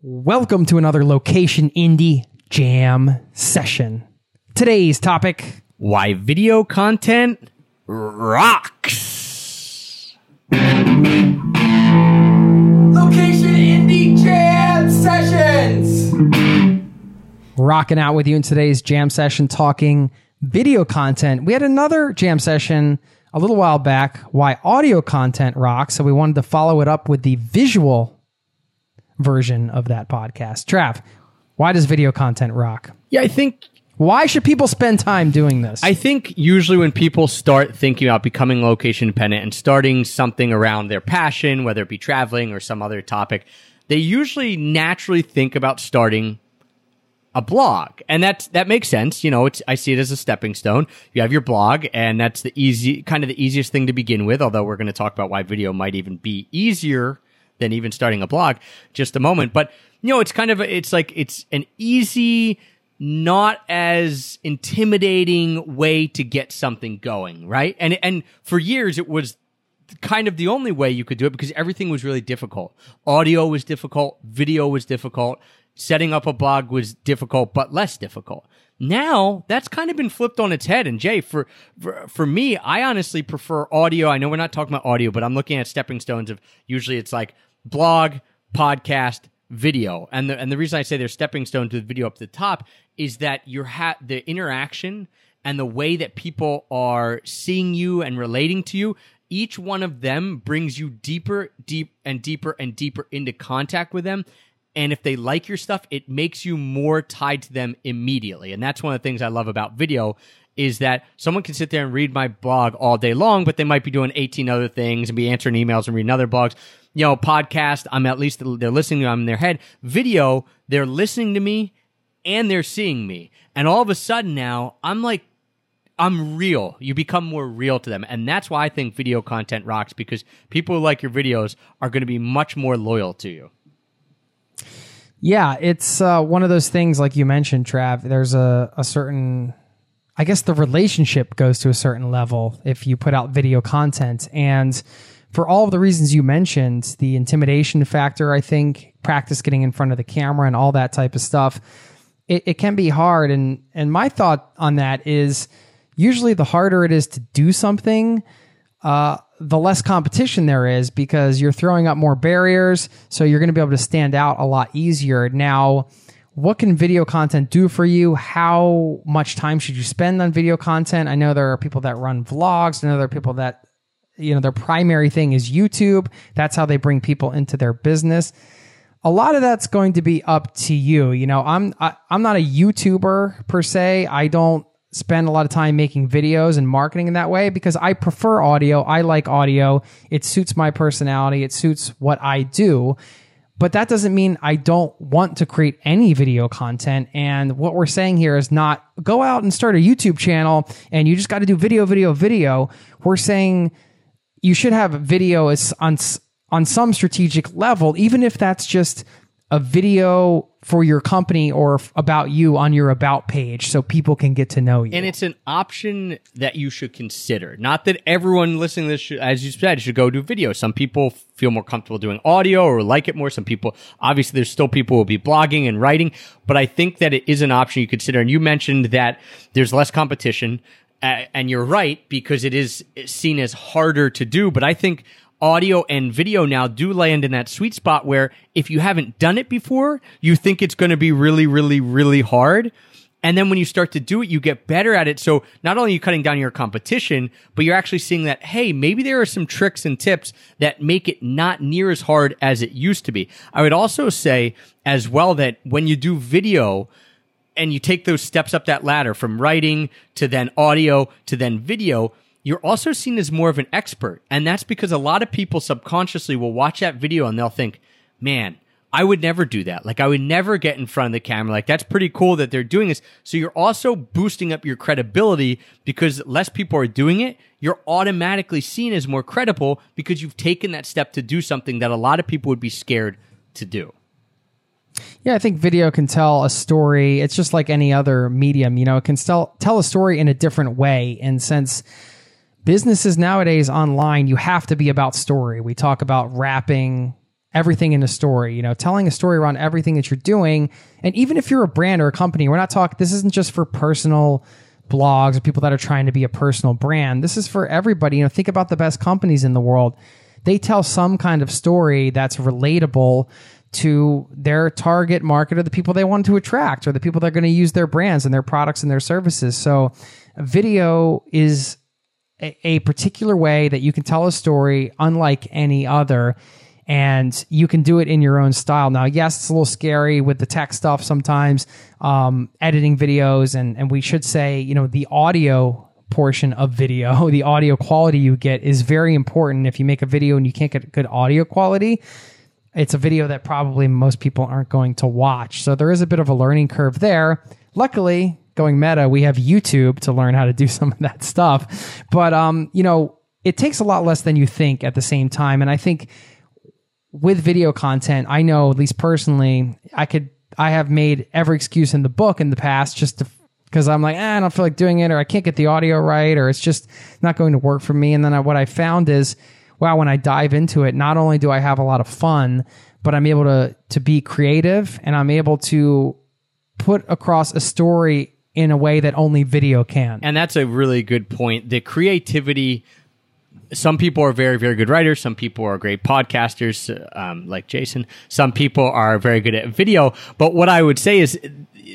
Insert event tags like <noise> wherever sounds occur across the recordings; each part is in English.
Welcome to another Location Indie Jam session. Today's topic Why video content rocks. Location Indie Jam Sessions! rocking out with you in today's jam session talking video content. We had another jam session a little while back, why audio content rocks. So we wanted to follow it up with the visual version of that podcast. Trav, why does video content rock? Yeah, I think Why should people spend time doing this? I think usually when people start thinking about becoming location dependent and starting something around their passion, whether it be traveling or some other topic, they usually naturally think about starting a blog. And that's that makes sense. You know, it's I see it as a stepping stone. You have your blog and that's the easy kind of the easiest thing to begin with, although we're going to talk about why video might even be easier than even starting a blog just a moment. But you know, it's kind of it's like it's an easy not as intimidating way to get something going, right? And and for years it was kind of the only way you could do it because everything was really difficult. Audio was difficult, video was difficult, setting up a blog was difficult but less difficult. Now that's kind of been flipped on its head. And Jay, for, for for me, I honestly prefer audio. I know we're not talking about audio, but I'm looking at stepping stones of usually it's like blog, podcast, video. And the and the reason I say they're stepping stones the video up to the top is that you're ha- the interaction and the way that people are seeing you and relating to you each one of them brings you deeper deep and deeper and deeper into contact with them and if they like your stuff it makes you more tied to them immediately and that's one of the things i love about video is that someone can sit there and read my blog all day long but they might be doing 18 other things and be answering emails and reading other blogs you know podcast i'm at least they're listening i'm in their head video they're listening to me and they're seeing me and all of a sudden now i'm like I'm real. You become more real to them. And that's why I think video content rocks because people who like your videos are going to be much more loyal to you. Yeah, it's uh, one of those things, like you mentioned, Trav. There's a, a certain, I guess the relationship goes to a certain level if you put out video content. And for all of the reasons you mentioned, the intimidation factor, I think, practice getting in front of the camera and all that type of stuff, it, it can be hard. And, and my thought on that is usually the harder it is to do something, uh, the less competition there is because you're throwing up more barriers. So you're going to be able to stand out a lot easier. Now, what can video content do for you? How much time should you spend on video content? I know there are people that run vlogs. I there are people that, you know, their primary thing is YouTube. That's how they bring people into their business. A lot of that's going to be up to you. You know, I'm I, I'm not a YouTuber per se. I don't spend a lot of time making videos and marketing in that way because I prefer audio. I like audio. It suits my personality. It suits what I do. But that doesn't mean I don't want to create any video content. And what we're saying here is not go out and start a YouTube channel and you just got to do video, video, video. We're saying you should have video on on some strategic level, even if that's just a video for your company or f- about you on your about page so people can get to know you. And it's an option that you should consider. Not that everyone listening to this, should, as you said, should go do video. Some people feel more comfortable doing audio or like it more. Some people, obviously, there's still people who will be blogging and writing, but I think that it is an option you consider. And you mentioned that there's less competition. Uh, and you're right because it is seen as harder to do. But I think audio and video now do land in that sweet spot where if you haven't done it before, you think it's going to be really, really, really hard. And then when you start to do it, you get better at it. So not only are you cutting down your competition, but you're actually seeing that, hey, maybe there are some tricks and tips that make it not near as hard as it used to be. I would also say as well that when you do video, and you take those steps up that ladder from writing to then audio to then video, you're also seen as more of an expert. And that's because a lot of people subconsciously will watch that video and they'll think, man, I would never do that. Like I would never get in front of the camera. Like that's pretty cool that they're doing this. So you're also boosting up your credibility because less people are doing it. You're automatically seen as more credible because you've taken that step to do something that a lot of people would be scared to do. Yeah, I think video can tell a story. It's just like any other medium, you know, it can tell tell a story in a different way. And since businesses nowadays online, you have to be about story. We talk about wrapping everything in a story, you know, telling a story around everything that you're doing. And even if you're a brand or a company, we're not talking, this isn't just for personal blogs or people that are trying to be a personal brand. This is for everybody. You know, think about the best companies in the world. They tell some kind of story that's relatable to their target market or the people they want to attract or the people that are going to use their brands and their products and their services. So video is a, particular way that you can tell a story unlike any other and you can do it in your own style. Now, yes, it's a little scary with the tech stuff sometimes, um, editing videos, and and we should say, you know, the audio portion of video, <laughs> the audio quality you get is very important. If you make a video and you can't get good audio quality, it's a video that probably most people aren't going to watch. So there is a bit of a learning curve there. Luckily, going meta, we have YouTube to learn how to do <laughs> some of that stuff. But um, you know, it takes a lot less than you think at the same time, and I think with video content, I know at least personally, I could I have made every excuse in the book in the past just to because I'm like, eh, I don't feel like doing it, or I can't get the audio right, or it's just not going to work for me. And then I, what I found is, wow, when I dive into it, not only do I have a lot of fun, but I'm able to to be creative, and I'm able to put across a story in a way that only video can. And that's a really good point. The creativity some people are very very good writers. Some people are great podcasters um, like jason. Some people are very good at video. But what i would say is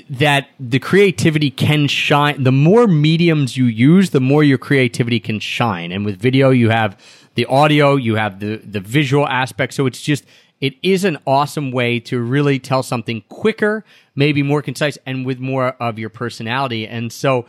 that the creativity can shine. The more mediums you use the more your creativity can shine. And with video you have the audio you have the the visual aspect. So it's just it is an awesome way to really tell something quicker maybe more concise and with more of your personality and so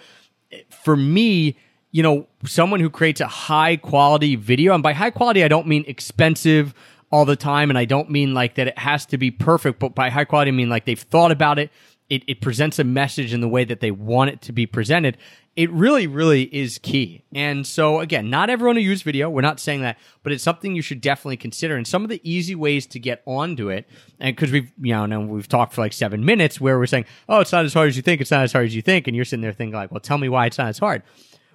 for me you know, someone who creates a high quality video, and by high quality, I don't mean expensive all the time, and I don't mean like that it has to be perfect, but by high quality, I mean like they've thought about it. It, it presents a message in the way that they want it to be presented. It really, really is key. And so again, not everyone will use video. We're not saying that, but it's something you should definitely consider. And some of the easy ways to get onto it, and because we've, you know, we've talked for like seven minutes where we're saying, oh, it's not as hard as you think. It's not as hard as you think. And you're sitting there thinking like, well, tell me why it's not as hard.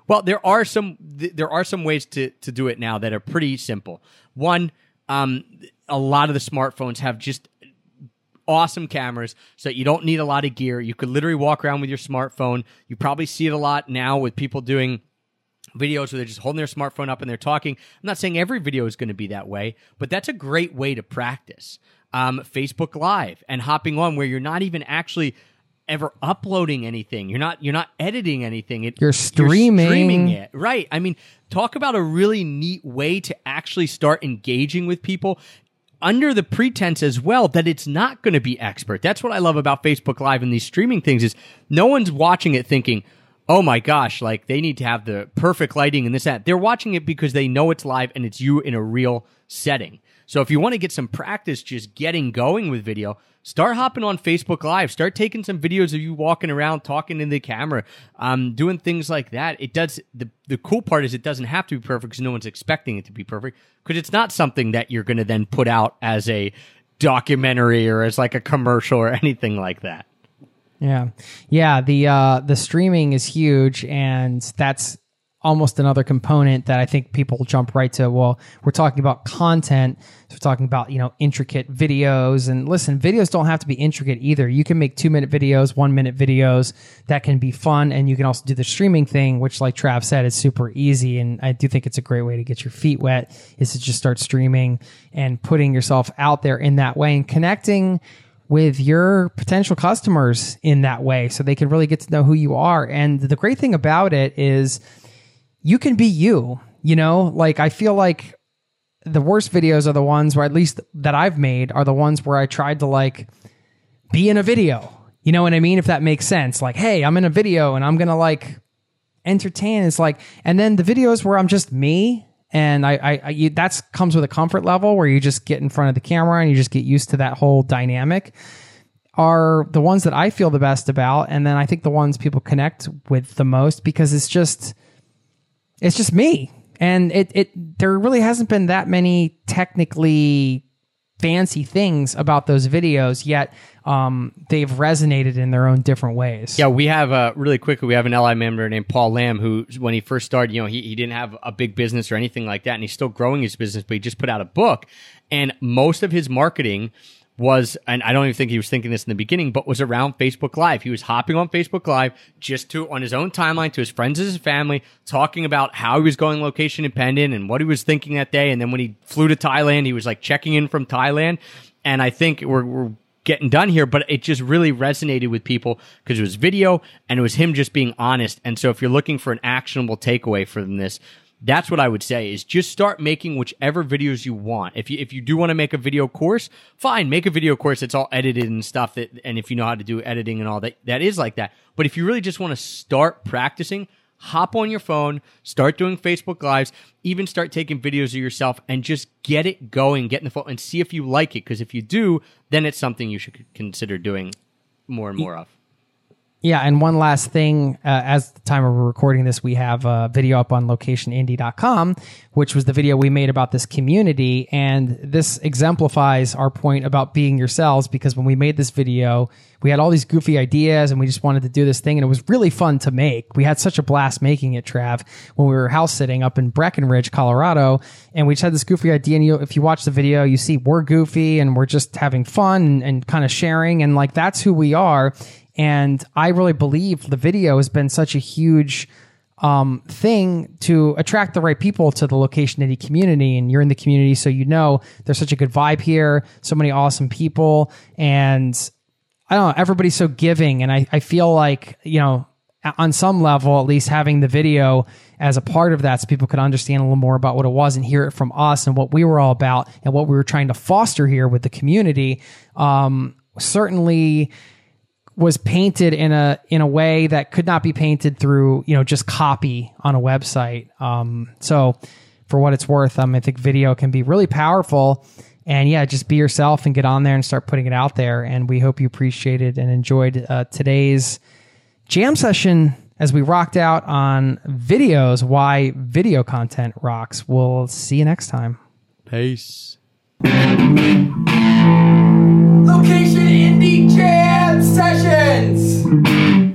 Well, there are some there are some ways to to do it now that are pretty simple. One, um, a lot of the smartphones have just awesome cameras so you don't need a lot of gear. You could literally walk around with your smartphone. You probably see it a lot now with people doing videos where they're just holding their smartphone up and they're talking. I'm not saying every video is going to be that way, but that's a great way to practice. Um, Facebook Live and hopping on where you're not even actually ever uploading anything. You're not you're not editing anything. It, you're streaming. You're streaming it. Right. I mean, talk about a really neat way to actually start engaging with people under the pretense as well that it's not going to be expert. That's what I love about Facebook Live and these streaming things is no one's watching it thinking, "Oh my gosh, like they need to have the perfect lighting and this that." They're watching it because they know it's live and it's you in a real setting. So if you want to get some practice just getting going with video, start hopping on Facebook Live. Start taking some videos of you walking around, talking in the camera, um, doing things like that. It does. The the cool part is it doesn't have to be perfect because no one's expecting it to be perfect because it's not something that you're going to then put out as a documentary or as like a commercial or <laughs> anything like that. Yeah, yeah. The uh, the streaming is huge, and that's almost another component that I think people jump right to. Well, we're talking about content. So we're talking about, you know, intricate videos. And listen, videos don't have to be intricate either. You can make two minute videos, one minute videos that can be fun. And you can also do the streaming thing, which like Trav said, is super easy. And I do think it's a great way to get your feet wet is to just start streaming and putting yourself out there in that way and connecting with your potential customers in that way so they can really get to know who you are. And the great thing about it is you can be you, you know? Like I feel like the worst videos are the ones where at least that I've made are the ones where I tried to like be in a video. You know what I mean? If that makes sense. Like, hey, I'm in a video and I'm going to like entertain. It's like, and then the videos where I'm just me and I, I, I you, that's comes with a comfort level where you just get in front of the camera and you just get used to that whole dynamic are the ones that I feel the best about. And then I think the ones people connect with the most because it's just, it's just me. And it, it, there really hasn't been that many technically fancy things about those videos, yet um, they've resonated in their own different ways. Yeah, we have uh, really quickly. We have an LI member named Paul Lamb who, when he first started, you know, he, he didn't have a big business or anything like that, and he's still growing his business. But he just put out a book, and most of his marketing was, and I don't even think he was thinking this in the beginning, but was around Facebook Live. He was hopping on Facebook Live just to on his own timeline to his friends and his family, talking about how he was going location independent and what he was thinking that day. And then when he flew to Thailand, he was like checking in from Thailand. And I think we're, we're getting done here, but it just really resonated with people because it was video and it was him just being honest. And so if you're looking for an actionable takeaway from this, that's what I would say is just start making whichever videos you want. If you if you do want to make a video course, fine, make a video course that's all edited and stuff that and if you know how to do editing and all that that is like that. But if you really just want to start practicing, hop on your phone, start doing Facebook lives, even start taking videos of yourself and just get it going, get in the phone and see if you like it because if you do, then it's something you should consider doing more and more of. Yeah, and one last thing, uh, as the time of recording this, we have a video up on locationindie.com, which was the video we made about this community. And this exemplifies our point about being yourselves because when we made this video, we had all these goofy ideas and we just wanted to do this thing. And it was really fun to make. We had such a blast making it, Trav, when we were house sitting up in Breckenridge, Colorado. And we just had this goofy idea. And you, if you watch the video, you see we're goofy and we're just having fun and, and kind of sharing. And like, that's who we are. And I really believe the video has been such a huge um, thing to attract the right people to the location indie community. And you're in the community, so you know there's such a good vibe here, so many awesome people. And I don't know, everybody's so giving. And I, I feel like, you know, on some level, at least having the video as a part of that so people could understand a little more about what it was and hear it from us and what we were all about and what we were trying to foster here with the community. Um, certainly, was painted in a in a way that could not be painted through you know just copy on a website. Um, so for what it's worth, um, I think video can be really powerful. And yeah, just be yourself and get on there and start putting it out there. And we hope you appreciated and enjoyed uh, today's jam session as we rocked out on videos. Why video content rocks. We'll see you next time. Peace. Location Indie Jam Sessions.